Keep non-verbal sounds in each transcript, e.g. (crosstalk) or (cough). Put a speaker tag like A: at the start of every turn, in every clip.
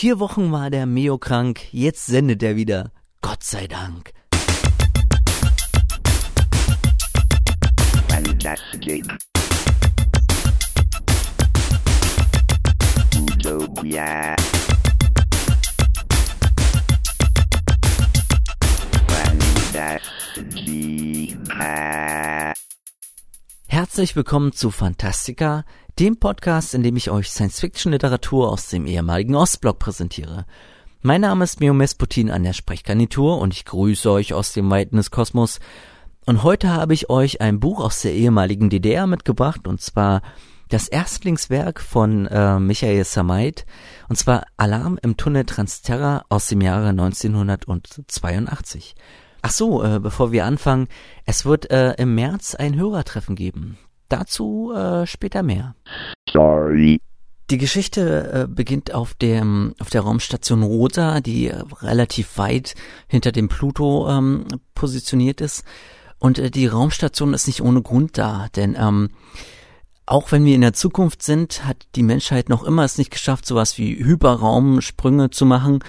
A: Vier Wochen war der Meo krank, jetzt sendet er wieder. Gott sei Dank.
B: Fantastic. Utopia. Fantastica.
A: Herzlich willkommen zu Fantastica, dem Podcast, in dem ich euch Science-Fiction-Literatur aus dem ehemaligen Ostblock präsentiere. Mein Name ist Mio Mesputin an der Sprechgarnitur und ich grüße euch aus dem Weiten des Kosmos. Und heute habe ich euch ein Buch aus der ehemaligen DDR mitgebracht, und zwar das Erstlingswerk von äh, Michael Samait, und zwar Alarm im Tunnel Transterra aus dem Jahre 1982. Ach so, äh, bevor wir anfangen, es wird äh, im März ein Hörertreffen geben. Dazu äh, später mehr.
B: Sorry.
A: Die Geschichte äh, beginnt auf dem auf der Raumstation Rota, die relativ weit hinter dem Pluto ähm, positioniert ist. Und äh, die Raumstation ist nicht ohne Grund da, denn ähm, auch wenn wir in der Zukunft sind, hat die Menschheit noch immer es nicht geschafft, sowas wie Hyperraumsprünge zu machen,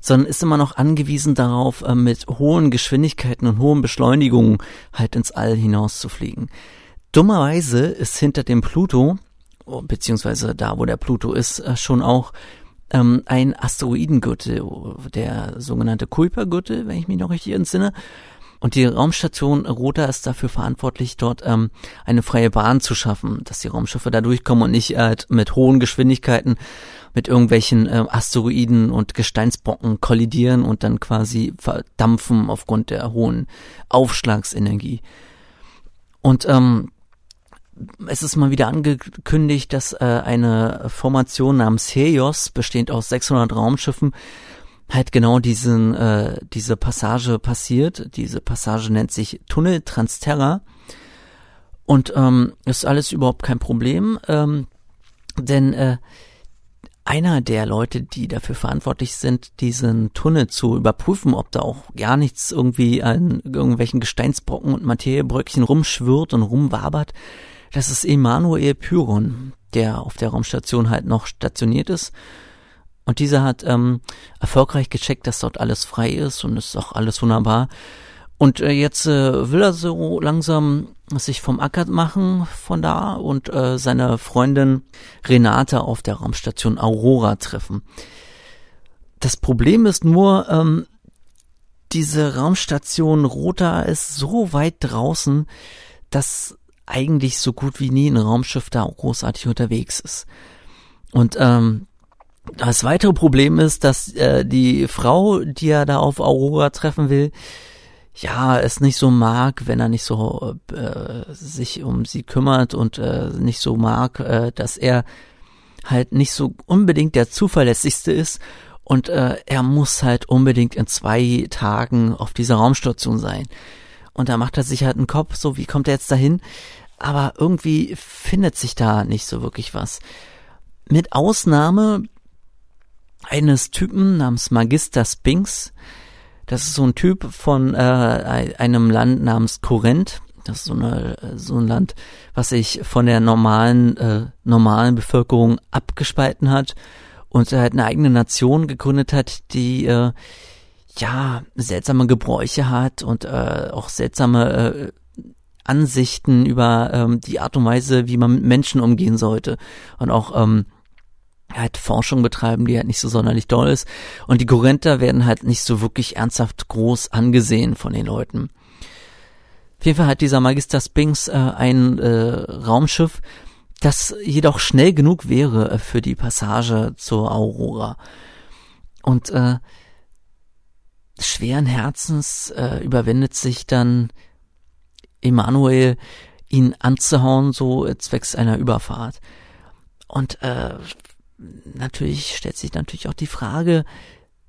A: sondern ist immer noch angewiesen darauf, äh, mit hohen Geschwindigkeiten und hohen Beschleunigungen halt ins All hinaus zu fliegen. Dummerweise ist hinter dem Pluto, oh, beziehungsweise da, wo der Pluto ist, äh, schon auch ähm, ein Asteroidengürtel, der sogenannte Kuipergürtel, wenn ich mich noch richtig entsinne. Und die Raumstation Rota ist dafür verantwortlich, dort ähm, eine freie Bahn zu schaffen, dass die Raumschiffe da durchkommen und nicht äh, mit hohen Geschwindigkeiten mit irgendwelchen äh, Asteroiden und Gesteinsbrocken kollidieren und dann quasi verdampfen aufgrund der hohen Aufschlagsenergie. Und ähm, es ist mal wieder angekündigt, dass äh, eine Formation namens Helios, bestehend aus 600 Raumschiffen, halt genau diesen, äh, diese Passage passiert. Diese Passage nennt sich Tunnel Transterra. Und ähm, ist alles überhaupt kein Problem, ähm, denn äh, einer der Leute, die dafür verantwortlich sind, diesen Tunnel zu überprüfen, ob da auch gar nichts irgendwie an irgendwelchen Gesteinsbrocken und Materiebröckchen rumschwirrt und rumwabert, das ist Emanuel Pyron, der auf der Raumstation halt noch stationiert ist und dieser hat ähm, erfolgreich gecheckt, dass dort alles frei ist und ist auch alles wunderbar. Und äh, jetzt äh, will er so langsam sich vom Acker machen von da und äh, seine Freundin Renate auf der Raumstation Aurora treffen. Das Problem ist nur, ähm, diese Raumstation Rota ist so weit draußen, dass eigentlich so gut wie nie ein Raumschiff da großartig unterwegs ist. Und ähm, das weitere Problem ist, dass äh, die Frau, die er da auf Aurora treffen will, ja, es nicht so mag, wenn er nicht so äh, sich um sie kümmert und äh, nicht so mag, äh, dass er halt nicht so unbedingt der zuverlässigste ist und äh, er muss halt unbedingt in zwei Tagen auf dieser Raumstation sein. Und da macht er sich halt einen Kopf, so wie kommt er jetzt dahin? Aber irgendwie findet sich da nicht so wirklich was. Mit Ausnahme eines Typen namens Magister Spinks. Das ist so ein Typ von äh, einem Land namens Korinth. Das ist so, eine, so ein Land, was sich von der normalen, äh, normalen Bevölkerung abgespalten hat und halt eine eigene Nation gegründet hat, die äh, ja seltsame Gebräuche hat und äh, auch seltsame äh, Ansichten über ähm, die Art und Weise, wie man mit Menschen umgehen sollte und auch ähm, halt Forschung betreiben, die halt nicht so sonderlich doll ist. Und die Korinther werden halt nicht so wirklich ernsthaft groß angesehen von den Leuten. Auf jeden Fall hat dieser Magister Spinks äh, ein äh, Raumschiff, das jedoch schnell genug wäre äh, für die Passage zur Aurora. Und äh, schweren Herzens äh, überwindet sich dann Emanuel, ihn anzuhauen, so zwecks einer Überfahrt. Und äh, natürlich stellt sich natürlich auch die Frage,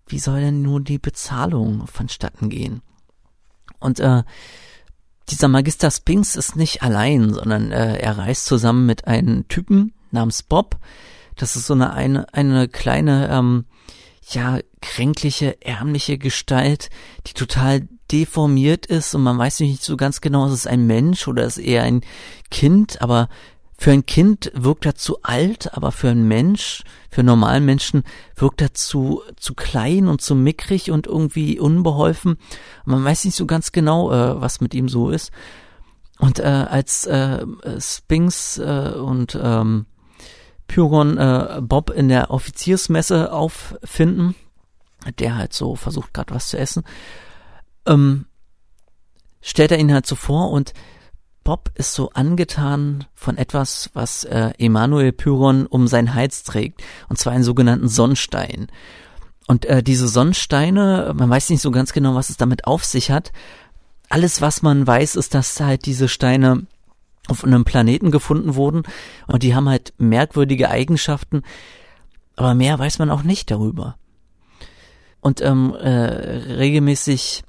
A: wie soll denn nun die Bezahlung vonstatten gehen? Und äh, dieser Magister Spinks ist nicht allein, sondern äh, er reist zusammen mit einem Typen namens Bob. Das ist so eine eine, eine kleine, ähm, ja, kränkliche, ärmliche Gestalt, die total deformiert ist und man weiß nicht so ganz genau, ist es ein Mensch oder ist es eher ein Kind, aber für ein Kind wirkt er zu alt, aber für einen Mensch, für normalen Menschen wirkt er zu, zu klein und zu mickrig und irgendwie unbeholfen. Man weiß nicht so ganz genau, äh, was mit ihm so ist. Und äh, als äh, Spinks äh, und ähm, Pyron äh, Bob in der Offiziersmesse auffinden, der halt so versucht gerade was zu essen, ähm, stellt er ihn halt so vor und Bob ist so angetan von etwas, was äh, Emanuel Pyron um sein Hals trägt, und zwar einen sogenannten Sonnenstein. Und äh, diese Sonnensteine, man weiß nicht so ganz genau, was es damit auf sich hat. Alles, was man weiß, ist, dass halt diese Steine auf einem Planeten gefunden wurden und die haben halt merkwürdige Eigenschaften, aber mehr weiß man auch nicht darüber. Und ähm, äh, regelmäßig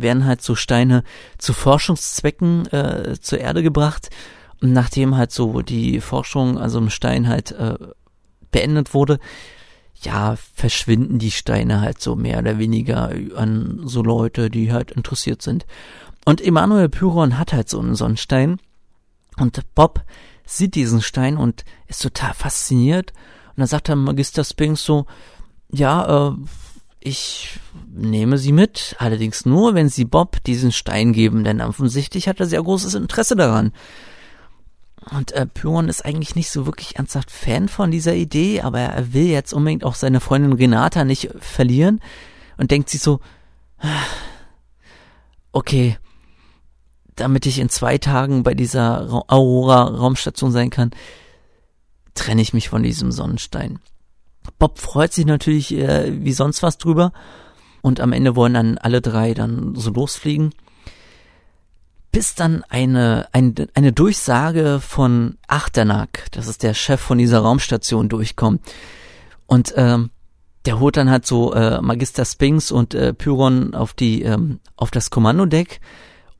A: werden halt so Steine zu Forschungszwecken äh, zur Erde gebracht. Und nachdem halt so die Forschung an so einem Stein halt äh, beendet wurde, ja, verschwinden die Steine halt so mehr oder weniger an so Leute, die halt interessiert sind. Und Emanuel Pyron hat halt so einen Sonnenstein. Und Bob sieht diesen Stein und ist total fasziniert. Und dann sagt er Magister Spinks so, ja, äh, ich nehme sie mit, allerdings nur, wenn sie Bob diesen Stein geben, denn offensichtlich hat er sehr großes Interesse daran. Und äh, Pyron ist eigentlich nicht so wirklich ernsthaft Fan von dieser Idee, aber er will jetzt unbedingt auch seine Freundin Renata nicht verlieren und denkt sich so, (sighs) okay, damit ich in zwei Tagen bei dieser Aurora-Raumstation sein kann, trenne ich mich von diesem Sonnenstein. Bob freut sich natürlich äh, wie sonst was drüber. Und am Ende wollen dann alle drei dann so losfliegen. Bis dann eine, eine, eine Durchsage von Achternack, das ist der Chef von dieser Raumstation, durchkommt. Und ähm, der holt dann halt so äh, Magister Spinks und äh, Pyron auf die ähm, auf das Kommandodeck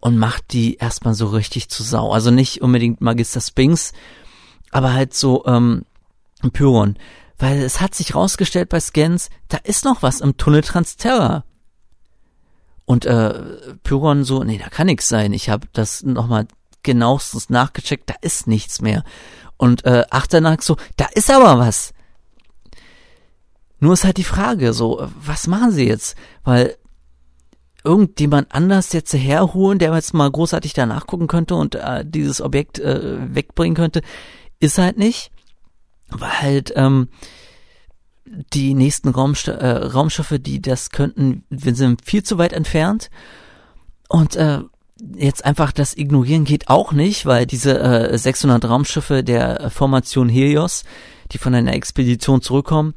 A: und macht die erstmal so richtig zu Sau. Also nicht unbedingt Magister Spinks, aber halt so ähm, Pyron weil es hat sich rausgestellt bei Scans, da ist noch was im Tunnel Transterra. Und äh, Pyron so, nee, da kann nichts sein. Ich habe das nochmal genauestens nachgecheckt, da ist nichts mehr. Und äh, Achternack so, da ist aber was. Nur ist halt die Frage, so, was machen sie jetzt? Weil irgendjemand anders jetzt herholen, der jetzt mal großartig da nachgucken könnte und äh, dieses Objekt äh, wegbringen könnte, ist halt nicht weil halt ähm, die nächsten Raumst äh, Raumschiffe, die das könnten, sind viel zu weit entfernt und äh, jetzt einfach das ignorieren geht auch nicht, weil diese äh, 600 Raumschiffe der Formation Helios, die von einer Expedition zurückkommen,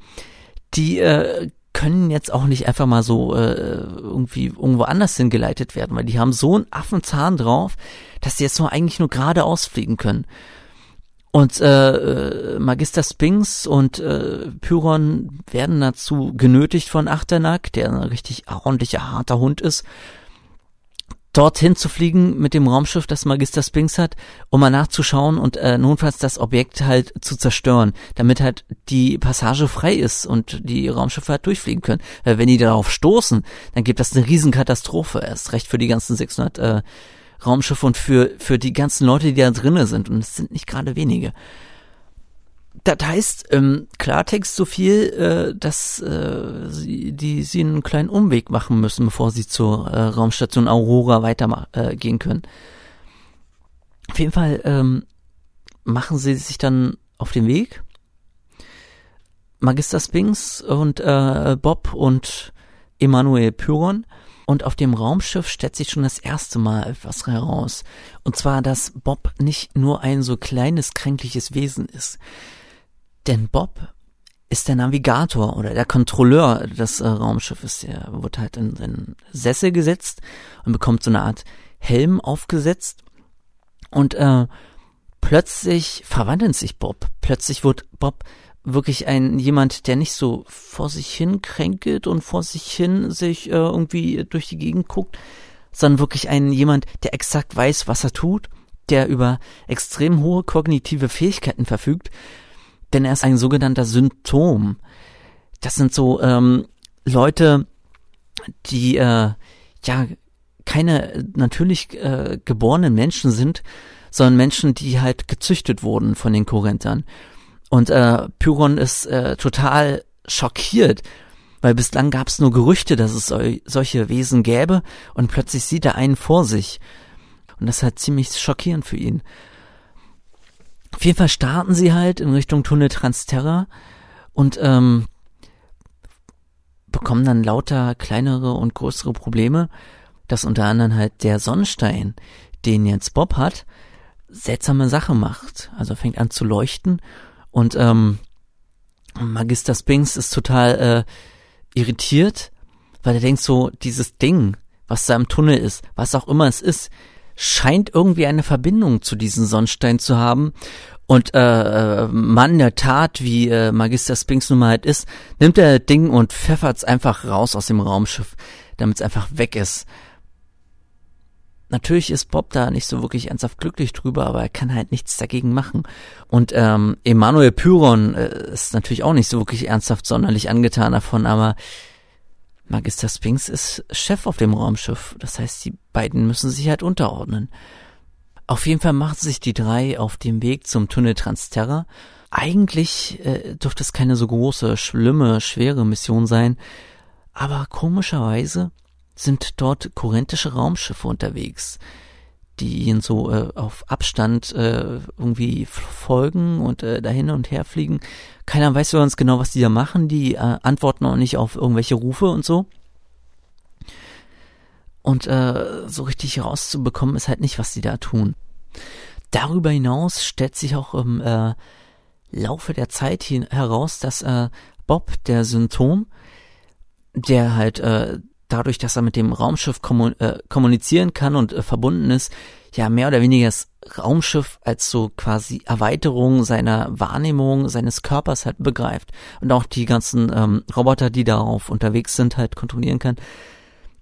A: die äh, können jetzt auch nicht einfach mal so äh, irgendwie irgendwo anders hingeleitet werden, weil die haben so einen Affenzahn drauf, dass sie jetzt nur eigentlich nur geradeaus fliegen können. Und äh, äh, Magister Spinks und äh, Pyron werden dazu genötigt von Achternack, der ein richtig ordentlicher harter Hund ist, dorthin zu fliegen mit dem Raumschiff, das Magister Spinks hat, um mal nachzuschauen und äh, notfalls das Objekt halt zu zerstören, damit halt die Passage frei ist und die Raumschiffe halt durchfliegen können. Weil wenn die darauf stoßen, dann gibt das eine Riesenkatastrophe erst recht für die ganzen 600 äh, Raumschiff und für, für die ganzen Leute, die da drinnen sind. Und es sind nicht gerade wenige. Das heißt ähm, Klartext so viel, äh, dass äh, sie, die, sie einen kleinen Umweg machen müssen, bevor sie zur äh, Raumstation Aurora weitergehen äh, können. Auf jeden Fall ähm, machen sie sich dann auf den Weg. Magister Spinks und äh, Bob und Emanuel Pyron und auf dem Raumschiff stellt sich schon das erste Mal etwas heraus. Und zwar, dass Bob nicht nur ein so kleines, kränkliches Wesen ist. Denn Bob ist der Navigator oder der Kontrolleur des äh, Raumschiffes. Der wird halt in seinen Sessel gesetzt und bekommt so eine Art Helm aufgesetzt. Und äh, plötzlich verwandelt sich Bob. Plötzlich wird Bob wirklich ein jemand, der nicht so vor sich hin kränkelt und vor sich hin sich äh, irgendwie durch die Gegend guckt, sondern wirklich ein jemand, der exakt weiß, was er tut, der über extrem hohe kognitive Fähigkeiten verfügt, denn er ist ein sogenannter Symptom. Das sind so ähm, Leute, die äh, ja keine natürlich äh, geborenen Menschen sind, sondern Menschen, die halt gezüchtet wurden von den Korinthern. Und äh, Pyron ist äh, total schockiert, weil bislang gab es nur Gerüchte, dass es sol solche Wesen gäbe und plötzlich sieht er einen vor sich. Und das ist halt ziemlich schockierend für ihn. Auf jeden Fall starten sie halt in Richtung Tunnel Transterra und ähm, bekommen dann lauter kleinere und größere Probleme, dass unter anderem halt der Sonnenstein, den jetzt Bob hat, seltsame Sachen macht. Also fängt an zu leuchten und ähm, Magister Spinks ist total äh, irritiert, weil er denkt so, dieses Ding, was da im Tunnel ist, was auch immer es ist, scheint irgendwie eine Verbindung zu diesem Sonnenstein zu haben. Und äh, Mann der Tat, wie äh, Magister Spinks nun mal halt ist, nimmt er das Ding und pfeffert es einfach raus aus dem Raumschiff, damit es einfach weg ist. Natürlich ist Bob da nicht so wirklich ernsthaft glücklich drüber, aber er kann halt nichts dagegen machen. Und ähm, Emanuel Pyron äh, ist natürlich auch nicht so wirklich ernsthaft sonderlich angetan davon, aber Magister Spinks ist Chef auf dem Raumschiff. Das heißt, die beiden müssen sich halt unterordnen. Auf jeden Fall machen sich die drei auf dem Weg zum Tunnel Transterra. Eigentlich äh, dürfte es keine so große, schlimme, schwere Mission sein, aber komischerweise sind dort korinthische Raumschiffe unterwegs, die ihn so äh, auf Abstand äh, irgendwie folgen und äh, dahin und her fliegen. Keiner weiß so ganz genau, was die da machen. Die äh, antworten auch nicht auf irgendwelche Rufe und so. Und äh, so richtig rauszubekommen ist halt nicht, was die da tun. Darüber hinaus stellt sich auch im äh, Laufe der Zeit heraus, dass Bob, der Symptom, der halt äh, dadurch, dass er mit dem Raumschiff äh, kommunizieren kann und äh, verbunden ist, ja mehr oder weniger das Raumschiff als so quasi Erweiterung seiner Wahrnehmung, seines Körpers halt begreift und auch die ganzen ähm, Roboter, die darauf unterwegs sind, halt kontrollieren kann.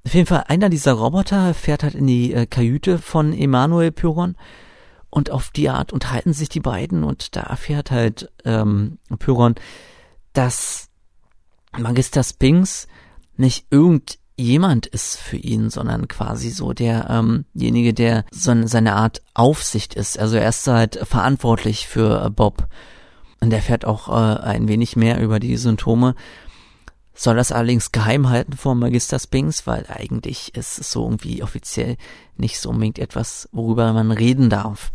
A: Auf jeden Fall, einer dieser Roboter fährt halt in die äh, Kajüte von Emanuel Pyron und auf die Art unterhalten sich die beiden und da erfährt halt ähm, Pyron, dass Magister Spinks nicht irgend jemand ist für ihn, sondern quasi so derjenige, ähm der so seine Art Aufsicht ist. Also er ist halt verantwortlich für äh, Bob. Und er fährt auch äh, ein wenig mehr über die Symptome. Soll das allerdings geheim halten vor Magister Spinks, weil eigentlich ist es so irgendwie offiziell nicht so unbedingt etwas, worüber man reden darf.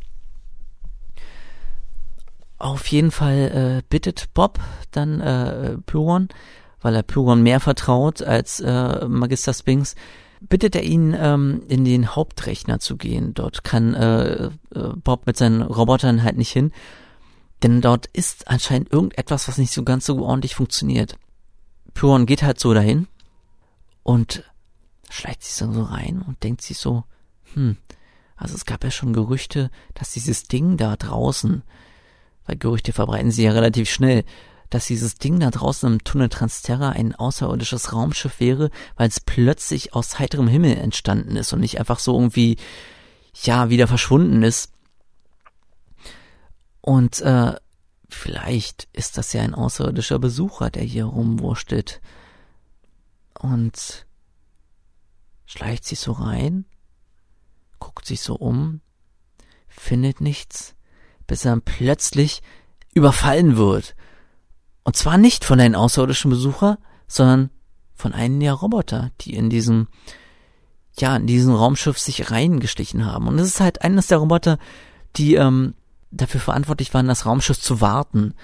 A: Auf jeden Fall äh, bittet Bob dann äh, Pyron, weil er Pyron mehr vertraut als äh, Magister Spinks, bittet er ihn, ähm, in den Hauptrechner zu gehen. Dort kann äh, äh, Bob mit seinen Robotern halt nicht hin, denn dort ist anscheinend irgendetwas, was nicht so ganz so ordentlich funktioniert. Pyron geht halt so dahin und schleicht sich dann so rein und denkt sich so, hm, also es gab ja schon Gerüchte, dass dieses Ding da draußen, weil Gerüchte verbreiten sie ja relativ schnell, dass dieses Ding da draußen im Tunnel Transterra ein außerirdisches Raumschiff wäre, weil es plötzlich aus heiterem Himmel entstanden ist und nicht einfach so irgendwie, ja, wieder verschwunden ist. Und äh, vielleicht ist das ja ein außerirdischer Besucher, der hier rumwurschtelt. Und schleicht sich so rein, guckt sich so um, findet nichts, bis er plötzlich überfallen wird und zwar nicht von einem außerirdischen Besucher, sondern von einem der Roboter, die in diesem, ja, in diesem Raumschiff sich reingestichen haben. Und es ist halt eines der Roboter, die ähm, dafür verantwortlich waren, das Raumschiff zu warten,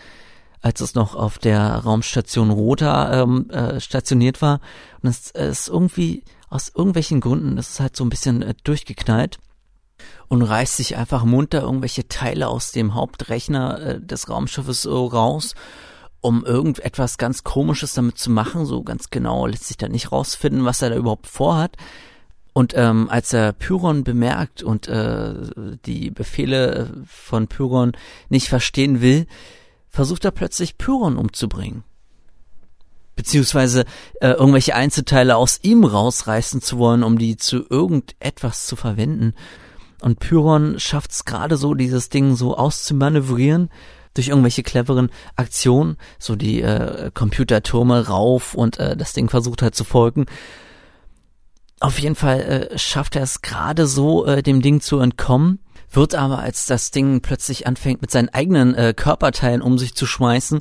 A: als es noch auf der Raumstation Rota ähm, äh, stationiert war. Und es ist irgendwie aus irgendwelchen Gründen, das ist halt so ein bisschen äh, durchgeknallt und reißt sich einfach munter irgendwelche Teile aus dem Hauptrechner äh, des Raumschiffes so raus um irgendetwas ganz Komisches damit zu machen. So ganz genau lässt sich da nicht rausfinden, was er da überhaupt vorhat. Und ähm, als er Pyron bemerkt und äh, die Befehle von Pyron nicht verstehen will, versucht er plötzlich Pyron umzubringen. Beziehungsweise äh, irgendwelche Einzelteile aus ihm rausreißen zu wollen, um die zu irgendetwas zu verwenden. Und Pyron schafft es gerade so, dieses Ding so auszumanövrieren, durch irgendwelche cleveren Aktionen, so die äh, Computertürme rauf und äh, das Ding versucht halt zu folgen. Auf jeden Fall äh, schafft er es gerade so, äh, dem Ding zu entkommen, wird aber, als das Ding plötzlich anfängt, mit seinen eigenen äh, Körperteilen um sich zu schmeißen,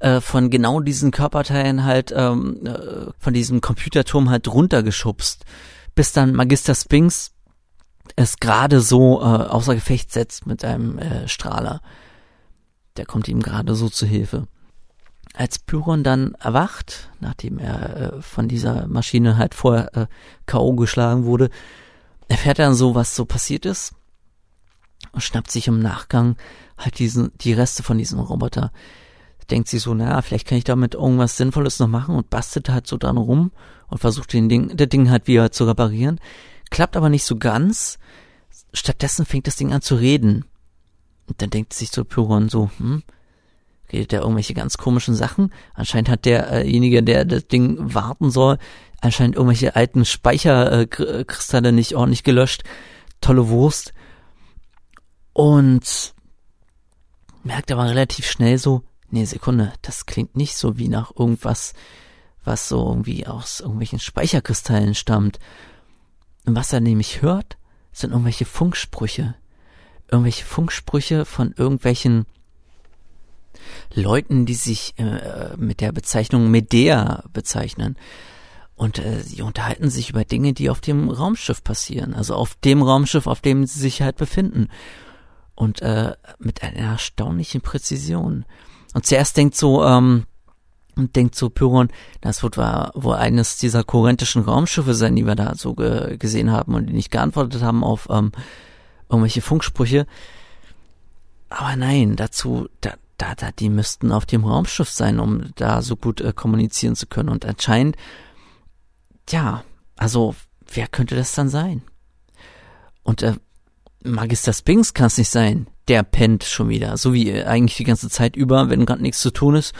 A: äh, von genau diesen Körperteilen halt, ähm, äh, von diesem Computerturm halt runtergeschubst, bis dann Magister Spinks es gerade so äh, außer Gefecht setzt mit einem äh, Strahler. Der kommt ihm gerade so zu Hilfe. Als Pyron dann erwacht, nachdem er äh, von dieser Maschine halt vorher äh, K.O. geschlagen wurde, erfährt er dann so, was so passiert ist und schnappt sich im Nachgang halt diesen, die Reste von diesem Roboter. Denkt sich so, naja, vielleicht kann ich damit irgendwas Sinnvolles noch machen und bastelt halt so dran rum und versucht den Ding, der Ding halt wieder zu reparieren. Klappt aber nicht so ganz. Stattdessen fängt das Ding an zu reden. Und dann denkt sich so Pyron so, hm, redet der irgendwelche ganz komischen Sachen? Anscheinend hat derjenige, der das Ding warten soll, anscheinend irgendwelche alten Speicherkristalle nicht ordentlich gelöscht. Tolle Wurst. Und merkt aber relativ schnell so, nee, Sekunde, das klingt nicht so wie nach irgendwas, was so irgendwie aus irgendwelchen Speicherkristallen stammt. Und was er nämlich hört, sind irgendwelche Funksprüche. Irgendwelche Funksprüche von irgendwelchen Leuten, die sich äh, mit der Bezeichnung Medea bezeichnen. Und äh, sie unterhalten sich über Dinge, die auf dem Raumschiff passieren. Also auf dem Raumschiff, auf dem sie sich halt befinden. Und äh, mit einer erstaunlichen Präzision. Und zuerst denkt so, ähm, und denkt so Pyron, das wird wohl eines dieser korinthischen Raumschiffe sein, die wir da so ge gesehen haben und die nicht geantwortet haben auf ähm, irgendwelche Funksprüche. Aber nein, dazu, da, da, da, die müssten auf dem Raumschiff sein, um da so gut äh, kommunizieren zu können. Und anscheinend, ja, also, wer könnte das dann sein? Und äh, Magister Spinks kann es nicht sein. Der pennt schon wieder, so wie eigentlich die ganze Zeit über, wenn gerade nichts zu tun ist.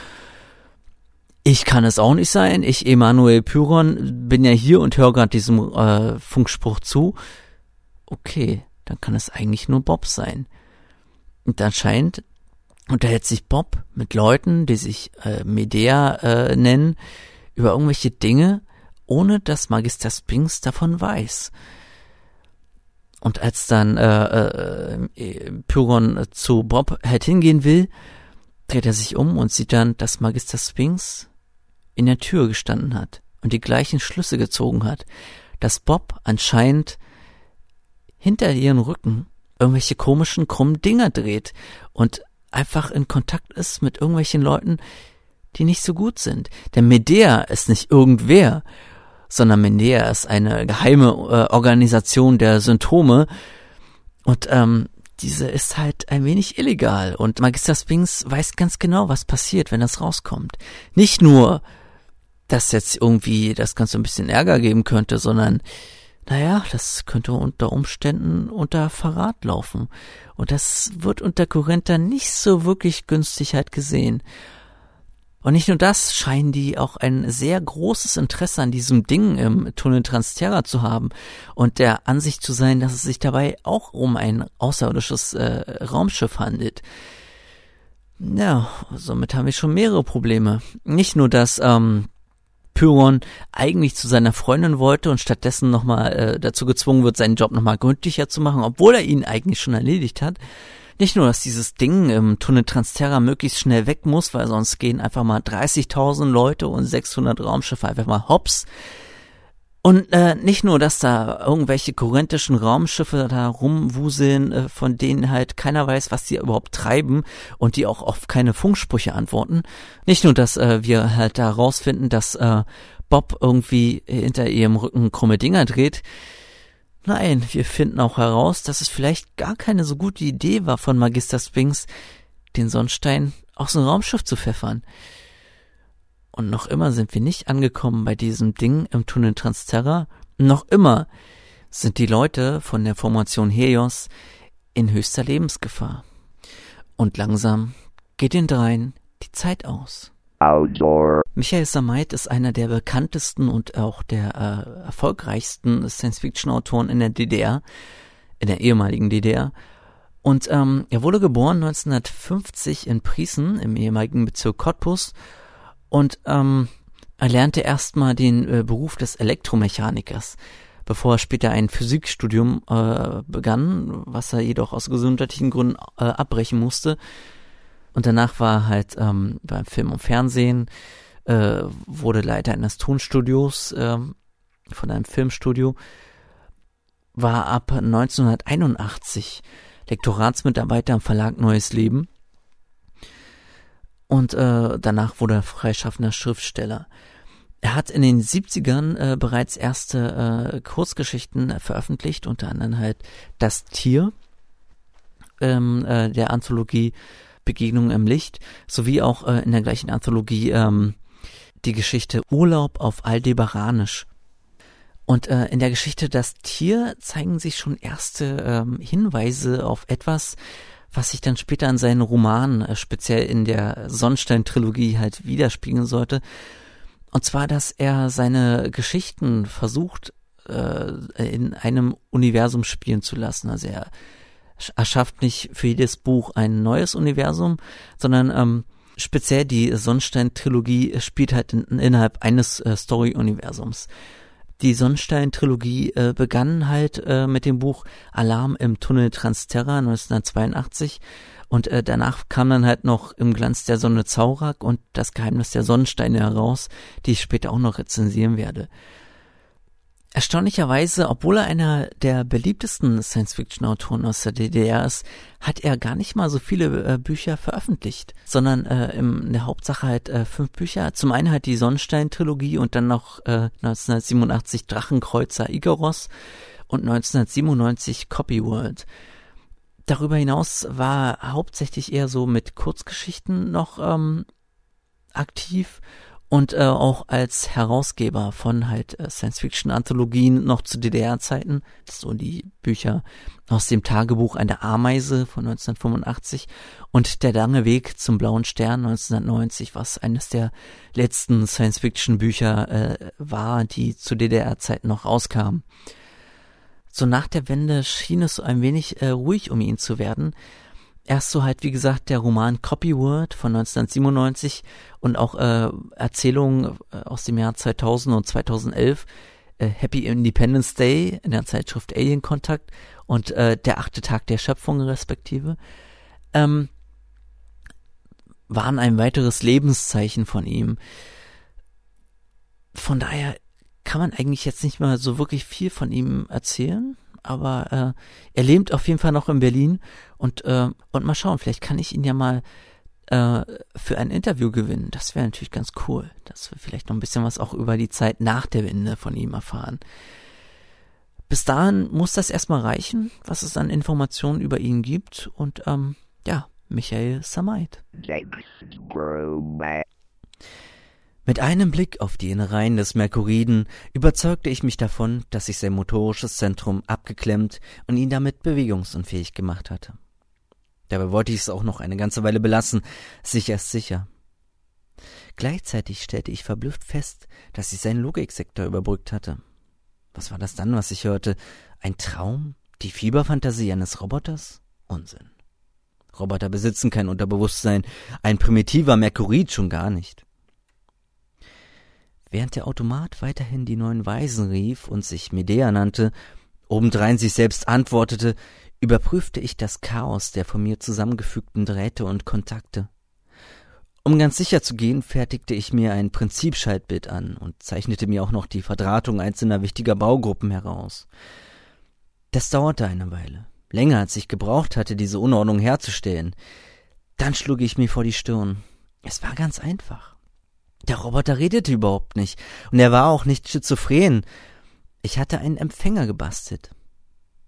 A: Ich kann es auch nicht sein. Ich, Emanuel Pyron, bin ja hier und höre gerade diesem äh, Funkspruch zu. Okay, dann kann es eigentlich nur Bob sein. Und anscheinend unterhält sich Bob mit Leuten, die sich äh, Medea äh, nennen, über irgendwelche Dinge, ohne dass Magister Spinks davon weiß. Und als dann äh, äh, Pyron zu Bob halt hingehen will, dreht er sich um und sieht dann, dass Magister Spinks in der Tür gestanden hat und die gleichen Schlüsse gezogen hat, dass Bob anscheinend hinter ihren Rücken irgendwelche komischen, krummen Dinger dreht und einfach in Kontakt ist mit irgendwelchen Leuten, die nicht so gut sind. Denn Medea ist nicht irgendwer, sondern Medea ist eine geheime äh, Organisation der Symptome und ähm, diese ist halt ein wenig illegal und Magister Spinks weiß ganz genau, was passiert, wenn das rauskommt. Nicht nur, dass jetzt irgendwie das Ganze ein bisschen Ärger geben könnte, sondern naja, das könnte unter Umständen unter Verrat laufen. Und das wird unter Korinther nicht so wirklich günstig halt gesehen. Und nicht nur das, scheinen die auch ein sehr großes Interesse an diesem Ding im Tunnel Transterra zu haben und der Ansicht zu sein, dass es sich dabei auch um ein außerirdisches äh, Raumschiff handelt. Ja, somit haben wir schon mehrere Probleme. Nicht nur, dass ähm, Pyron eigentlich zu seiner Freundin wollte und stattdessen nochmal äh, dazu gezwungen wird, seinen Job nochmal gründlicher zu machen, obwohl er ihn eigentlich schon erledigt hat. Nicht nur, dass dieses Ding im Tunnel Transterra möglichst schnell weg muss, weil sonst gehen einfach mal 30.000 Leute und 600 Raumschiffe einfach mal hops. Und äh, nicht nur, dass da irgendwelche korinthischen Raumschiffe da rumwuseln, äh, von denen halt keiner weiß, was die überhaupt treiben und die auch auf keine Funksprüche antworten. Nicht nur, dass äh, wir halt da rausfinden, dass äh, Bob irgendwie hinter ihrem Rücken krumme Dinger dreht. Nein, wir finden auch heraus, dass es vielleicht gar keine so gute Idee war von Magister Spinks, den Sonnenstein aus dem Raumschiff zu pfeffern. Und noch immer sind wir nicht angekommen bei diesem Ding im Tunnel Transterra. Noch immer sind die Leute von der Formation Helios in höchster Lebensgefahr. Und langsam geht den dreien die Zeit aus.
B: Outdoor.
A: Michael Samait ist einer der bekanntesten und auch der äh, erfolgreichsten Science-Fiction-Autoren in der DDR, in der ehemaligen DDR. Und ähm, er wurde geboren 1950 in Priesen im ehemaligen Bezirk Cottbus und ähm, erlernte erstmal den äh, Beruf des Elektromechanikers, bevor er später ein Physikstudium äh, begann, was er jedoch aus gesundheitlichen Gründen äh, abbrechen musste. Und danach war er halt ähm, beim Film und Fernsehen, äh, wurde Leiter eines Tonstudios, äh, von einem Filmstudio, war ab 1981 Lektoratsmitarbeiter am Verlag Neues Leben und äh, danach wurde er freischaffender Schriftsteller. Er hat in den 70ern äh, bereits erste äh, Kurzgeschichten veröffentlicht, unter anderem halt Das Tier ähm, äh, der Anthologie Begegnung im Licht, sowie auch äh, in der gleichen Anthologie ähm, die Geschichte Urlaub auf Aldebaranisch. Und äh, in der Geschichte Das Tier zeigen sich schon erste ähm, Hinweise auf etwas, was sich dann später in seinen Romanen, äh, speziell in der Sonnenstein-Trilogie halt widerspiegeln sollte. Und zwar, dass er seine Geschichten versucht, äh, in einem Universum spielen zu lassen. Also er erschafft nicht für jedes Buch ein neues Universum, sondern ähm, speziell die Sonnenstein-Trilogie spielt halt in, innerhalb eines äh, Story-Universums. Die Sonnenstein-Trilogie äh, begann halt äh, mit dem Buch Alarm im Tunnel Transterra 1982 und äh, danach kam dann halt noch im Glanz der Sonne Zaurak und das Geheimnis der Sonnensteine heraus, die ich später auch noch rezensieren werde. Erstaunlicherweise, obwohl er einer der beliebtesten Science-Fiction-Autoren aus der DDR ist, hat er gar nicht mal so viele äh, Bücher veröffentlicht, sondern äh, in der Hauptsache halt äh, fünf Bücher. Zum einen halt die Sonnenstein-Trilogie und dann noch äh, 1987 Drachenkreuzer Igoros und 1997 Copyworld. Darüber hinaus war er hauptsächlich eher so mit Kurzgeschichten noch ähm, aktiv und äh, auch als Herausgeber von halt äh, Science-Fiction-Anthologien noch zu DDR-Zeiten. So die Bücher aus dem Tagebuch einer Ameise von 1985 und Der lange Weg zum blauen Stern 1990, was eines der letzten Science-Fiction-Bücher äh, war, die zu DDR-Zeiten noch rauskamen. So nach der Wende schien es so ein wenig äh, ruhig um ihn zu werden, erst so halt, wie gesagt, der Roman Copyword von 1997 und auch äh, Erzählungen äh, aus dem Jahr 2000 und 2011, äh, Happy Independence Day in der Zeitschrift Alien Kontakt und äh, der achte Tag der Schöpfung respektive, ähm, waren ein weiteres Lebenszeichen von ihm. Von daher kann man eigentlich jetzt nicht mal so wirklich viel von ihm erzählen aber äh, er lebt auf jeden Fall noch in Berlin und, äh, und mal schauen, vielleicht kann ich ihn ja mal äh, für ein Interview gewinnen. Das wäre natürlich ganz cool, dass wir vielleicht noch ein bisschen was auch über die Zeit nach der Wende von ihm erfahren. Bis dahin muss das erstmal reichen, was es an Informationen über ihn gibt und ähm, ja, Michael Samait. Mit einem Blick auf die Innereien des Merkuriden überzeugte ich mich davon, dass sich sein motorisches Zentrum abgeklemmt und ihn damit bewegungsunfähig gemacht hatte. Dabei wollte ich es auch noch eine ganze Weile belassen, sicher ist sicher. Gleichzeitig stellte ich verblüfft fest, dass ich seinen Logiksektor überbrückt hatte. Was war das dann, was ich hörte? Ein Traum? Die Fieberfantasie eines Roboters? Unsinn. Roboter besitzen kein Unterbewusstsein, ein primitiver Merkurid schon gar nicht. Während der Automat weiterhin die neuen Weisen rief und sich Medea nannte, obendrein sich selbst antwortete, überprüfte ich das Chaos der von mir zusammengefügten Drähte und Kontakte. Um ganz sicher zu gehen, fertigte ich mir ein Prinzipschaltbild an und zeichnete mir auch noch die Verdrahtung einzelner wichtiger Baugruppen heraus. Das dauerte eine Weile, länger als ich gebraucht hatte, diese Unordnung herzustellen. Dann schlug ich mir vor die Stirn. Es war ganz einfach. Der Roboter redete überhaupt nicht. Und er war auch nicht schizophren. Ich hatte einen Empfänger gebastelt.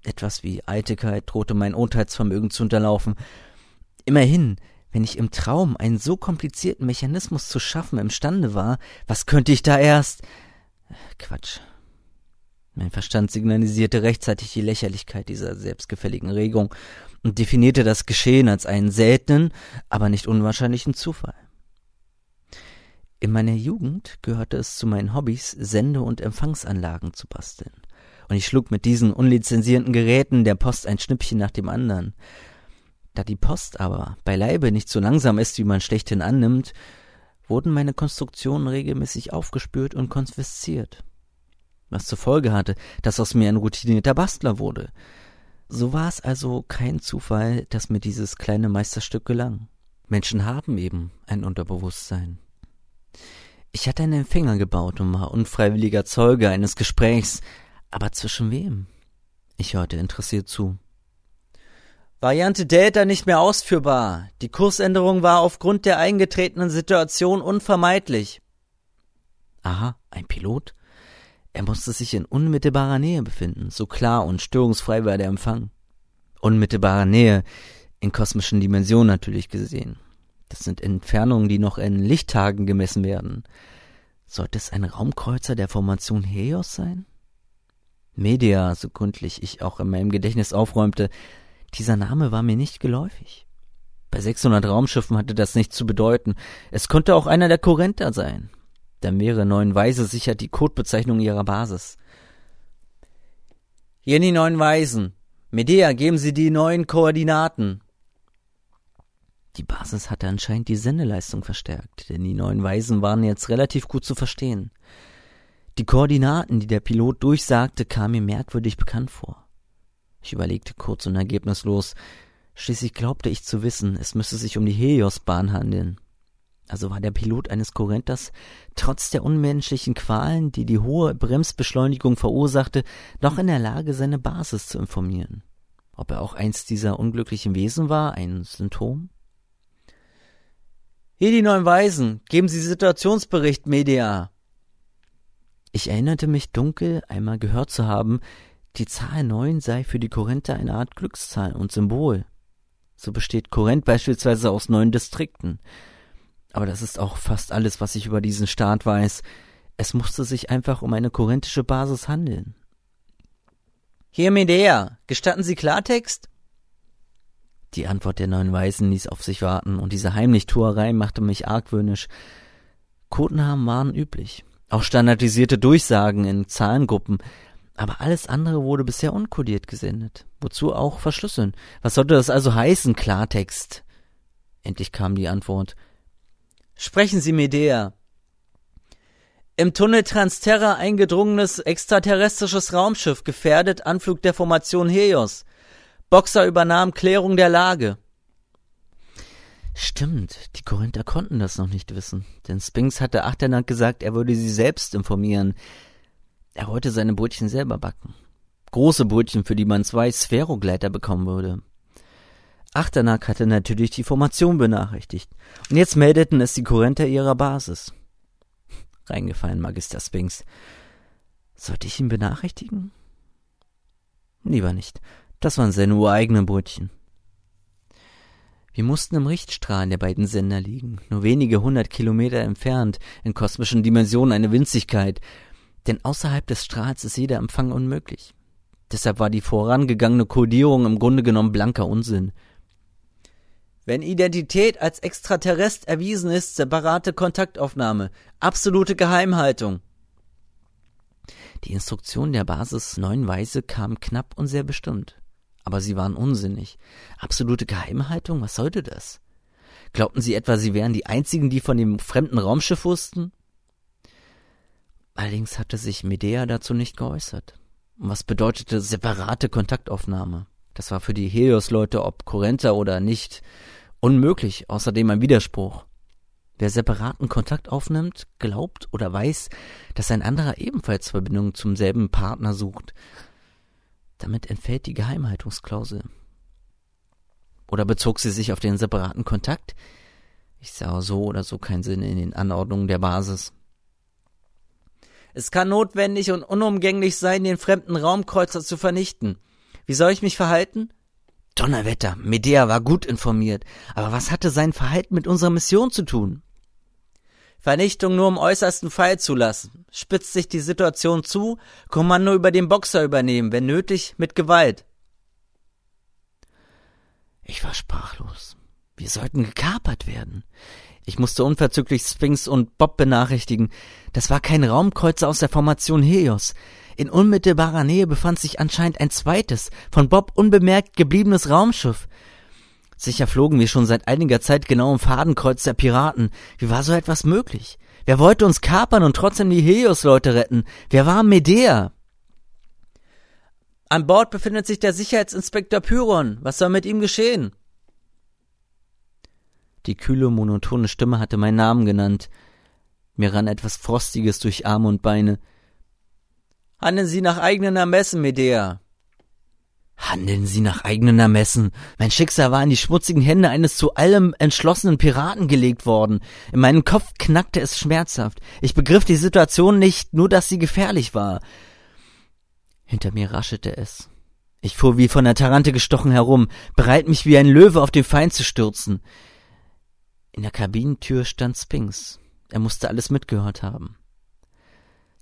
A: Etwas wie Eitelkeit drohte mein Urteilsvermögen zu unterlaufen. Immerhin, wenn ich im Traum einen so komplizierten Mechanismus zu schaffen imstande war, was könnte ich da erst? Quatsch. Mein Verstand signalisierte rechtzeitig die Lächerlichkeit dieser selbstgefälligen Regung und definierte das Geschehen als einen seltenen, aber nicht unwahrscheinlichen Zufall. In meiner Jugend gehörte es zu meinen Hobbys, Sende- und Empfangsanlagen zu basteln. Und ich schlug mit diesen unlizenzierten Geräten der Post ein Schnippchen nach dem anderen. Da die Post aber beileibe nicht so langsam ist, wie man schlechthin annimmt, wurden meine Konstruktionen regelmäßig aufgespürt und konfisziert. was zur Folge hatte, dass aus mir ein routinierter Bastler wurde. So war es also kein Zufall, dass mir dieses kleine Meisterstück gelang. Menschen haben eben ein Unterbewusstsein. Ich hatte einen Empfänger gebaut und war unfreiwilliger Zeuge eines Gesprächs, aber zwischen wem? Ich hörte interessiert zu. Variante Delta nicht mehr ausführbar. Die Kursänderung war aufgrund der eingetretenen Situation unvermeidlich. Aha, ein Pilot? Er musste sich in unmittelbarer Nähe befinden, so klar und störungsfrei war der Empfang. Unmittelbarer Nähe, in kosmischen Dimensionen natürlich gesehen. Das sind Entfernungen, die noch in Lichttagen gemessen werden. Sollte es ein Raumkreuzer der Formation Helios sein? Media, so gründlich ich auch in meinem Gedächtnis aufräumte, dieser Name war mir nicht geläufig. Bei 600 Raumschiffen hatte das nichts zu bedeuten. Es konnte auch einer der Korrenter sein. Dann wäre Neuen Weise sicher die Codebezeichnung ihrer Basis. Hier die Neuen Weisen. Medea, geben Sie die neuen Koordinaten. Die Basis hatte anscheinend die Sendeleistung verstärkt, denn die neuen Weisen waren jetzt relativ gut zu verstehen. Die Koordinaten, die der Pilot durchsagte, kamen mir merkwürdig bekannt vor. Ich überlegte kurz und ergebnislos. Schließlich glaubte ich zu wissen, es müsse sich um die Heliosbahn handeln. Also war der Pilot eines Korrenters trotz der unmenschlichen Qualen, die die hohe Bremsbeschleunigung verursachte, noch in der Lage, seine Basis zu informieren. Ob er auch eins dieser unglücklichen Wesen war, ein Symptom? Hier die neuen Weisen, geben Sie Situationsbericht, Media. Ich erinnerte mich dunkel, einmal gehört zu haben, die Zahl neun sei für die Korinther eine Art Glückszahl und Symbol. So besteht Korinth beispielsweise aus neun Distrikten. Aber das ist auch fast alles, was ich über diesen Staat weiß. Es musste sich einfach um eine korinthische Basis handeln. Hier Medea, gestatten Sie Klartext? Die Antwort der neuen Weisen ließ auf sich warten, und diese Heimlichtuerei machte mich argwöhnisch. Codenamen waren üblich, auch standardisierte Durchsagen in Zahlengruppen, aber alles andere wurde bisher unkodiert gesendet. Wozu auch verschlüsseln? Was sollte das also heißen, Klartext? Endlich kam die Antwort. Sprechen Sie, Medea. Im Tunnel Transterra eingedrungenes extraterrestrisches Raumschiff gefährdet Anflug der Formation Helios. Boxer übernahm Klärung der Lage. Stimmt, die Korinther konnten das noch nicht wissen, denn Spinks hatte Achternack gesagt, er würde sie selbst informieren. Er wollte seine Brötchen selber backen. Große Brötchen, für die man zwei Sphärogleiter bekommen würde. Achternack hatte natürlich die Formation benachrichtigt. Und jetzt meldeten es die Korinther ihrer Basis. (laughs) Reingefallen, Magister Spinks. Sollte ich ihn benachrichtigen? Lieber nicht. Das waren seine ureigenen Brötchen. Wir mussten im Richtstrahl der beiden Sender liegen, nur wenige hundert Kilometer entfernt, in kosmischen Dimensionen eine Winzigkeit, denn außerhalb des Strahls ist jeder Empfang unmöglich. Deshalb war die vorangegangene Kodierung im Grunde genommen blanker Unsinn. Wenn Identität als extraterrest erwiesen ist, separate Kontaktaufnahme, absolute Geheimhaltung. Die Instruktionen der Basis Neun Weise kamen knapp und sehr bestimmt. Aber sie waren unsinnig. Absolute Geheimhaltung? Was sollte das? Glaubten sie etwa, sie wären die einzigen, die von dem fremden Raumschiff wussten? Allerdings hatte sich Medea dazu nicht geäußert. Was bedeutete separate Kontaktaufnahme? Das war für die Helios-Leute, ob Korrenter oder nicht, Unmöglich, außerdem ein Widerspruch. Wer separaten Kontakt aufnimmt, glaubt oder weiß, dass ein anderer ebenfalls Verbindungen zum selben Partner sucht. Damit entfällt die Geheimhaltungsklausel. Oder bezog sie sich auf den separaten Kontakt? Ich sah so oder so keinen Sinn in den Anordnungen der Basis. Es kann notwendig und unumgänglich sein, den fremden Raumkreuzer zu vernichten. Wie soll ich mich verhalten? Donnerwetter, Medea war gut informiert, aber was hatte sein Verhalten mit unserer Mission zu tun? Vernichtung nur im äußersten Fall zulassen. Spitzt sich die Situation zu, Kommando über den Boxer übernehmen, wenn nötig, mit Gewalt. Ich war sprachlos. Wir sollten gekapert werden. Ich musste unverzüglich Sphinx und Bob benachrichtigen. Das war kein Raumkreuzer aus der Formation Helios. In unmittelbarer Nähe befand sich anscheinend ein zweites, von Bob unbemerkt gebliebenes Raumschiff. Sicher flogen wir schon seit einiger Zeit genau im Fadenkreuz der Piraten. Wie war so etwas möglich? Wer wollte uns kapern und trotzdem die Helios-Leute retten? Wer war Medea? An Bord befindet sich der Sicherheitsinspektor Pyron. Was soll mit ihm geschehen? Die kühle, monotone Stimme hatte meinen Namen genannt. Mir rann etwas Frostiges durch Arme und Beine. Handeln Sie nach eigenen Ermessen, Medea. Handeln Sie nach eigenen Ermessen. Mein Schicksal war in die schmutzigen Hände eines zu allem entschlossenen Piraten gelegt worden. In meinem Kopf knackte es schmerzhaft. Ich begriff die Situation nicht, nur dass sie gefährlich war. Hinter mir raschelte es. Ich fuhr wie von der Tarante gestochen herum, bereit mich wie ein Löwe auf den Feind zu stürzen. In der Kabinentür stand Sphinx. Er musste alles mitgehört haben.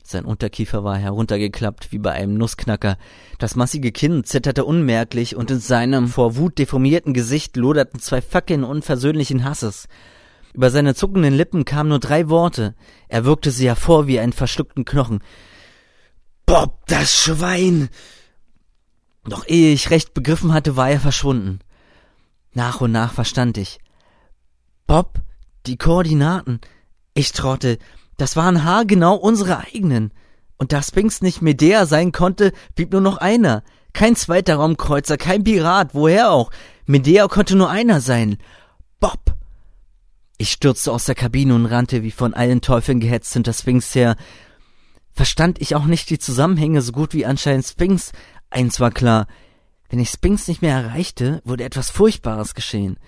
A: Sein Unterkiefer war heruntergeklappt wie bei einem Nussknacker. Das massige Kinn zitterte unmerklich und in seinem vor Wut deformierten Gesicht loderten zwei Fackeln unversöhnlichen Hasses. Über seine zuckenden Lippen kamen nur drei Worte. Er wirkte sie hervor wie einen verschluckten Knochen. Bob, das Schwein! Doch ehe ich recht begriffen hatte, war er verschwunden. Nach und nach verstand ich. Bob, die Koordinaten. Ich trotte, das waren haargenau unsere eigenen. Und da Sphinx nicht Medea sein konnte, blieb nur noch einer. Kein zweiter Raumkreuzer, kein Pirat, woher auch. Medea konnte nur einer sein. Bob! Ich stürzte aus der Kabine und rannte wie von allen Teufeln gehetzt hinter Sphinx her. Verstand ich auch nicht die Zusammenhänge so gut wie anscheinend Sphinx. Eins war klar. Wenn ich Sphinx nicht mehr erreichte, würde etwas Furchtbares geschehen.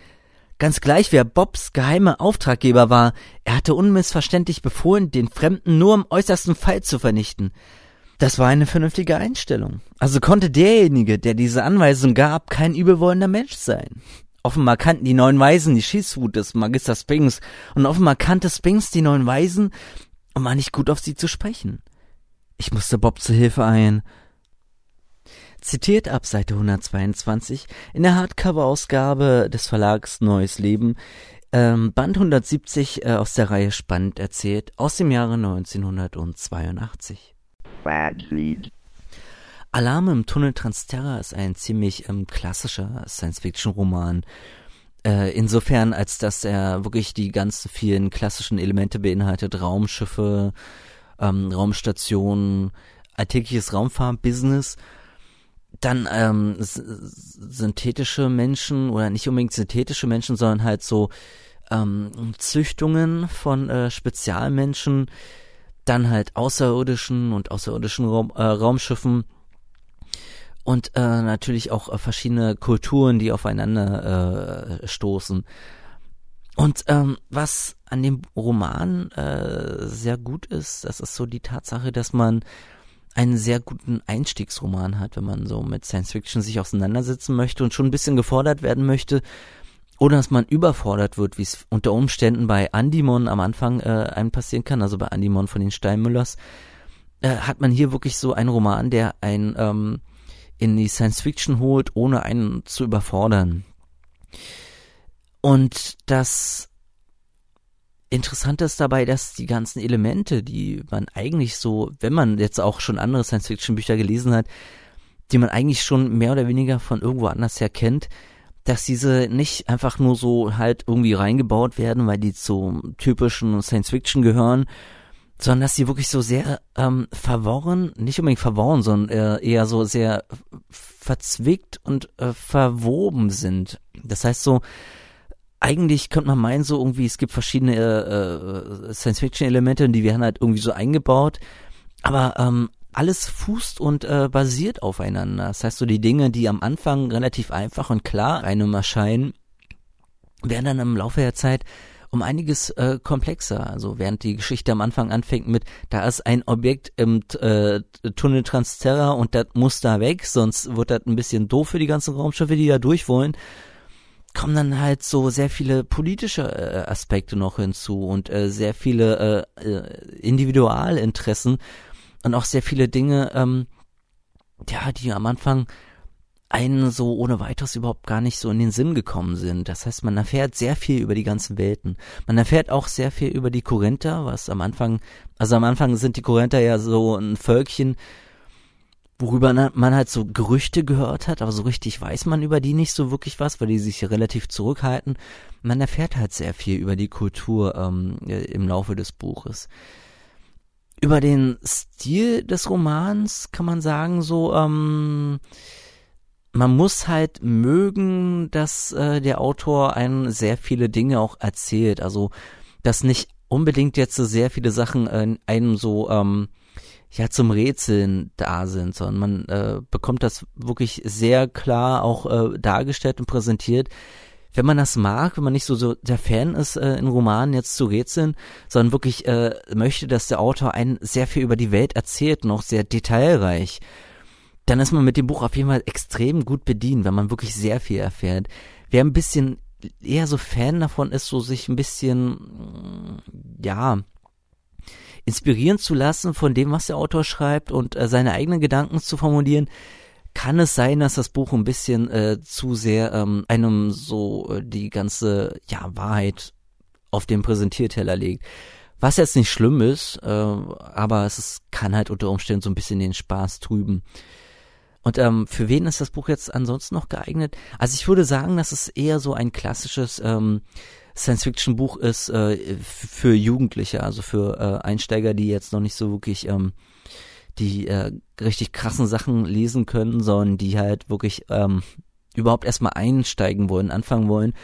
A: Ganz gleich, wer Bobs geheimer Auftraggeber war, er hatte unmissverständlich befohlen, den Fremden nur im äußersten Fall zu vernichten. Das war eine vernünftige Einstellung. Also konnte derjenige, der diese Anweisung gab, kein übelwollender Mensch sein. Offenbar kannten die neuen Weisen die Schießwut des Magister Sphinx und offenbar kannte Sphinx die neuen Weisen und war nicht gut auf sie zu sprechen. Ich musste Bob zu Hilfe eilen zitiert ab Seite 122 in der Hardcover-Ausgabe des Verlags Neues Leben, ähm, Band 170 äh, aus der Reihe Spannend erzählt aus dem Jahre 1982.
B: Bad Lied.
A: Alarm im Tunnel Transterra ist ein ziemlich ähm, klassischer Science-Fiction-Roman. Äh, insofern, als dass er wirklich die ganzen vielen klassischen Elemente beinhaltet, Raumschiffe, ähm, Raumstationen, alltägliches Raumfahrbusiness dann ähm, synthetische Menschen oder nicht unbedingt synthetische Menschen, sondern halt so ähm, Züchtungen von äh, Spezialmenschen, dann halt außerirdischen und außerirdischen Raum, äh, Raumschiffen und äh, natürlich auch äh, verschiedene Kulturen, die aufeinander äh, stoßen. Und ähm, was an dem Roman äh, sehr gut ist, das ist so die Tatsache, dass man einen sehr guten Einstiegsroman hat, wenn man so mit Science Fiction sich auseinandersetzen möchte und schon ein bisschen gefordert werden möchte, oder dass man überfordert wird, wie es unter Umständen bei Andimon am Anfang äh, einem passieren kann, also bei Andimon von den Steinmüllers, äh, hat man hier wirklich so einen Roman, der einen ähm, in die Science Fiction holt, ohne einen zu überfordern. Und das Interessant ist dabei, dass die ganzen Elemente, die man eigentlich so, wenn man jetzt auch schon andere Science-Fiction-Bücher gelesen hat, die man eigentlich schon mehr oder weniger von irgendwo anders her kennt, dass diese nicht einfach nur so halt irgendwie reingebaut werden, weil die zum typischen Science-Fiction gehören, sondern dass sie wirklich so sehr ähm, verworren, nicht unbedingt verworren, sondern eher, so sehr verzwickt und äh, verwoben sind. Das heißt so, eigentlich könnte man meinen, so irgendwie, es gibt verschiedene äh, äh, Science-Fiction-Elemente, die werden halt irgendwie so eingebaut. Aber ähm, alles fußt und äh, basiert aufeinander. Das heißt, so die Dinge, die am Anfang relativ einfach und klar einem erscheinen, werden dann im Laufe der Zeit um einiges äh, komplexer. Also während die Geschichte am Anfang anfängt mit, da ist ein Objekt im äh, Tunnel Transterra und das muss da weg, sonst wird das ein bisschen doof für die ganzen Raumschiffe, die da durch wollen kommen dann halt so sehr viele politische äh, Aspekte noch hinzu und äh, sehr viele äh, äh, Individualinteressen und auch sehr viele Dinge, ähm, ja, die am Anfang einen so ohne weiteres überhaupt gar nicht so in den Sinn gekommen sind. Das heißt, man erfährt sehr viel über die ganzen Welten. Man erfährt auch sehr viel über die Korinther, was am Anfang, also am Anfang sind die Korinther ja so ein Völkchen, worüber man halt so Gerüchte gehört hat, aber so richtig weiß man über die nicht so wirklich was, weil die sich relativ zurückhalten. Man erfährt halt sehr viel über die Kultur ähm, äh, im Laufe des Buches. Über den Stil des Romans kann man sagen, so, ähm, man muss halt mögen, dass äh, der Autor einen sehr viele Dinge auch erzählt. Also, dass nicht unbedingt jetzt so sehr viele Sachen äh, einem so ähm, ja zum Rätseln da sind, sondern man äh, bekommt das wirklich sehr klar auch äh, dargestellt und präsentiert. Wenn man das mag, wenn man nicht so, so der Fan ist, äh, in Romanen jetzt zu rätseln, sondern wirklich äh, möchte, dass der Autor einen sehr viel über die Welt erzählt, noch sehr detailreich, dann ist man mit dem Buch auf jeden Fall extrem gut bedient, wenn man wirklich sehr viel erfährt. Wer ein bisschen eher so Fan davon ist, so sich ein bisschen, ja, inspirieren zu lassen von dem, was der Autor schreibt und äh, seine eigenen Gedanken zu formulieren, kann es sein, dass das Buch ein bisschen äh, zu sehr ähm, einem so äh, die ganze ja Wahrheit auf den Präsentierteller legt. Was jetzt nicht schlimm ist, äh, aber es ist, kann halt unter Umständen so ein bisschen den Spaß trüben. Und ähm, für wen ist das Buch jetzt ansonsten noch geeignet? Also ich würde sagen, dass es eher so ein klassisches ähm, Science-Fiction-Buch ist äh, für Jugendliche, also für äh, Einsteiger, die jetzt noch nicht so wirklich ähm, die äh, richtig krassen Sachen lesen können, sondern die halt wirklich ähm, überhaupt erstmal einsteigen wollen, anfangen wollen.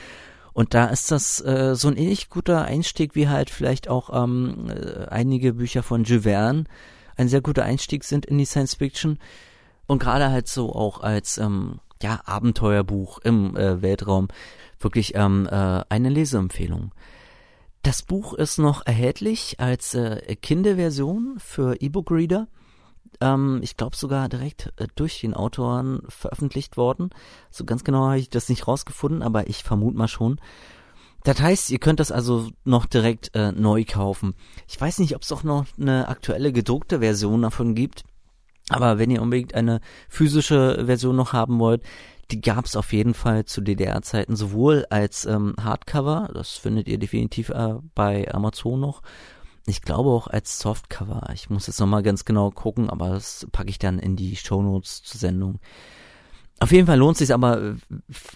A: Und da ist das äh, so ein ähnlich guter Einstieg wie halt vielleicht auch ähm, äh, einige Bücher von Jules Verne ein sehr guter Einstieg sind in die Science Fiction und gerade halt so auch als ähm, ja Abenteuerbuch im äh, Weltraum wirklich ähm, äh, eine Leseempfehlung. Das Buch ist noch erhältlich als äh, Kinderversion für E-Book-Reader. Ähm, ich glaube sogar direkt äh, durch den Autoren veröffentlicht worden. So ganz genau habe ich das nicht rausgefunden, aber ich vermute mal schon. Das heißt, ihr könnt das also noch direkt äh, neu kaufen. Ich weiß nicht, ob es auch noch eine aktuelle gedruckte Version davon gibt. Aber wenn ihr unbedingt eine physische Version noch haben wollt, die gab es auf jeden Fall zu DDR-Zeiten sowohl als ähm, Hardcover, das findet ihr definitiv äh, bei Amazon noch. Ich glaube auch als Softcover. Ich muss jetzt nochmal ganz genau gucken, aber das packe ich dann in die Shownotes zur Sendung. Auf jeden Fall lohnt sich aber, äh,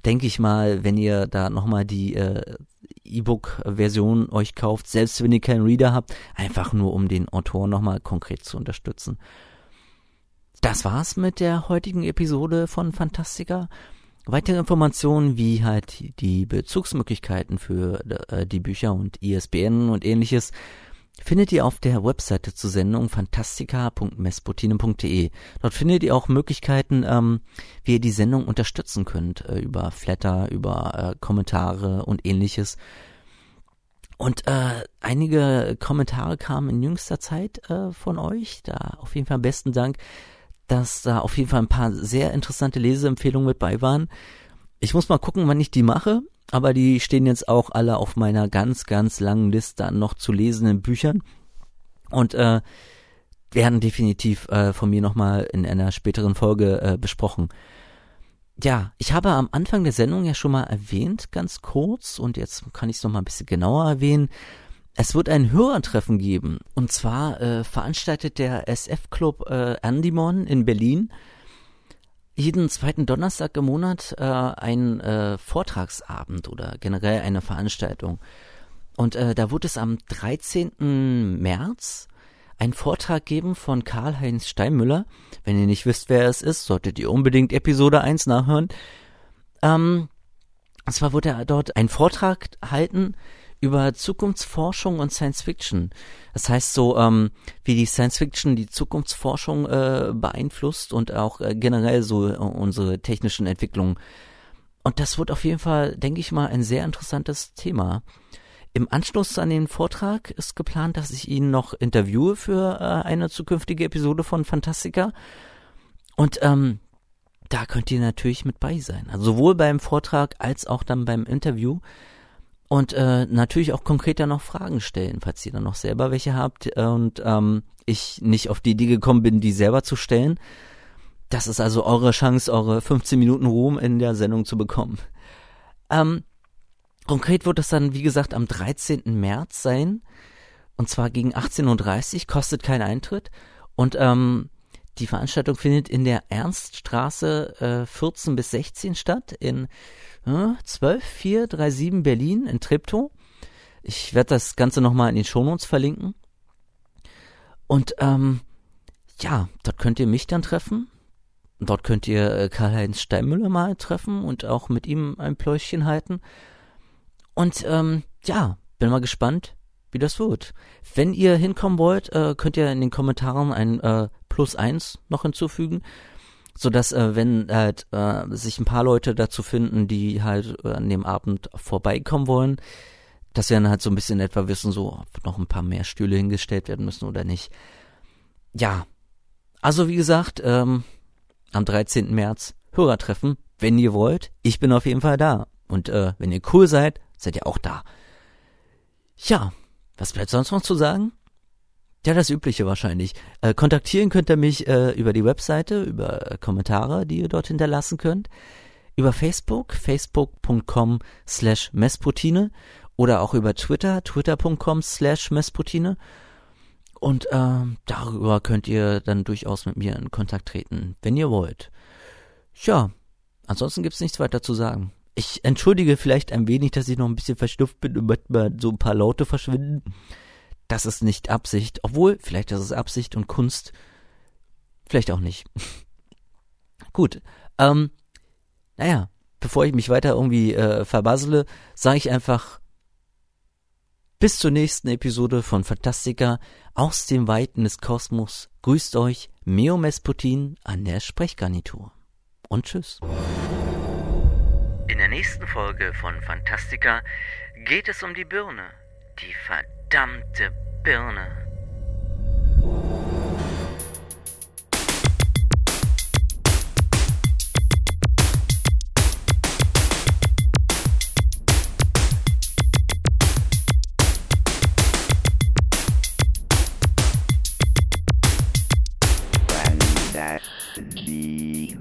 A: denke ich mal, wenn ihr da nochmal die äh, E-Book-Version euch kauft, selbst wenn ihr keinen Reader habt, einfach nur um den Autor nochmal konkret zu unterstützen. Das war's mit der heutigen Episode von Fantastica. Weitere Informationen wie halt die Bezugsmöglichkeiten für äh, die Bücher und ISBN und ähnliches findet ihr auf der Webseite zur Sendung fantastica.mespotine.de. Dort findet ihr auch Möglichkeiten, ähm, wie ihr die Sendung unterstützen könnt, äh, über Flatter, über äh, Kommentare und ähnliches. Und äh, einige Kommentare kamen in jüngster Zeit äh, von euch. Da auf jeden Fall besten Dank, dass da auf jeden Fall ein paar sehr interessante Leseempfehlungen mit bei waren. Ich muss mal gucken, wann ich die mache, aber die stehen jetzt auch alle auf meiner ganz, ganz langen Liste an noch zu lesenden Büchern und äh, werden definitiv äh, von mir nochmal in einer späteren Folge äh, besprochen. Ja, ich habe am Anfang der Sendung ja schon mal erwähnt, ganz kurz, und jetzt kann ich es nochmal ein bisschen genauer erwähnen. Es wird ein Hörertreffen geben. Und zwar äh, veranstaltet der SF-Club äh, Andimon in Berlin jeden zweiten Donnerstag im Monat äh, einen äh, Vortragsabend oder generell eine Veranstaltung. Und äh, da wird es am 13. März einen Vortrag geben von Karl-Heinz Steinmüller. Wenn ihr nicht wisst, wer es ist, solltet ihr unbedingt Episode 1 nachhören. Ähm, und zwar wird er dort einen Vortrag halten über Zukunftsforschung und Science Fiction. Das heißt so, ähm, wie die Science Fiction die Zukunftsforschung äh, beeinflusst und auch äh, generell so äh, unsere technischen Entwicklungen. Und das wird auf jeden Fall, denke ich mal, ein sehr interessantes Thema. Im Anschluss an den Vortrag ist geplant, dass ich ihn noch interviewe für äh, eine zukünftige Episode von Fantastica. Und ähm, da könnt ihr natürlich mit bei sein. Also sowohl beim Vortrag als auch dann beim Interview. Und äh, natürlich auch konkreter noch Fragen stellen, falls ihr dann noch selber welche habt und ähm, ich nicht auf die Idee gekommen bin, die selber zu stellen. Das ist also eure Chance, eure 15 Minuten Ruhm in der Sendung zu bekommen. Ähm, konkret wird es dann, wie gesagt, am 13. März sein. Und zwar gegen 18.30 Uhr, kostet kein Eintritt. Und ähm, die Veranstaltung findet in der Ernststraße äh, 14 bis 16 statt, in äh, 12437 Berlin, in Treptow. Ich werde das Ganze nochmal in den Shownotes verlinken. Und ähm, ja, dort könnt ihr mich dann treffen. Dort könnt ihr äh, Karl-Heinz Steinmüller mal treffen und auch mit ihm ein Pläuschchen halten. Und ähm, ja, bin mal gespannt, wie das wird. Wenn ihr hinkommen wollt, äh, könnt ihr in den Kommentaren ein äh, Plus eins noch hinzufügen, so dass äh, wenn halt äh, sich ein paar Leute dazu finden, die halt äh, an dem Abend vorbeikommen wollen, dass wir dann halt so ein bisschen etwa wissen, so ob noch ein paar mehr Stühle hingestellt werden müssen oder nicht. Ja, also wie gesagt, ähm, am 13. März Hörertreffen, wenn ihr wollt. Ich bin auf jeden Fall da. Und äh, wenn ihr cool seid, seid ihr auch da. Ja, was bleibt sonst noch zu sagen? Ja, das Übliche wahrscheinlich. Äh, kontaktieren könnt ihr mich äh, über die Webseite, über Kommentare, die ihr dort hinterlassen könnt, über Facebook, facebook.com slash Messproteine oder auch über Twitter, twitter.com slash Messproteine. Und äh, darüber könnt ihr dann durchaus mit mir in Kontakt treten, wenn ihr wollt. Ja, ansonsten gibt's nichts weiter zu sagen. Ich entschuldige vielleicht ein wenig, dass ich noch ein bisschen verstufft bin und manchmal so ein paar Laute verschwinden. Das ist nicht Absicht, obwohl, vielleicht ist es Absicht und Kunst, vielleicht auch nicht. (laughs) Gut, ähm, naja, bevor ich mich weiter irgendwie äh, verbassele, sage ich einfach bis zur nächsten Episode von Fantastica aus dem Weiten des Kosmos. Grüßt euch Meo Mesputin an der Sprechgarnitur. Und tschüss. In der nächsten Folge von Fantastica geht es um die Birne. die verdammte Birne. that the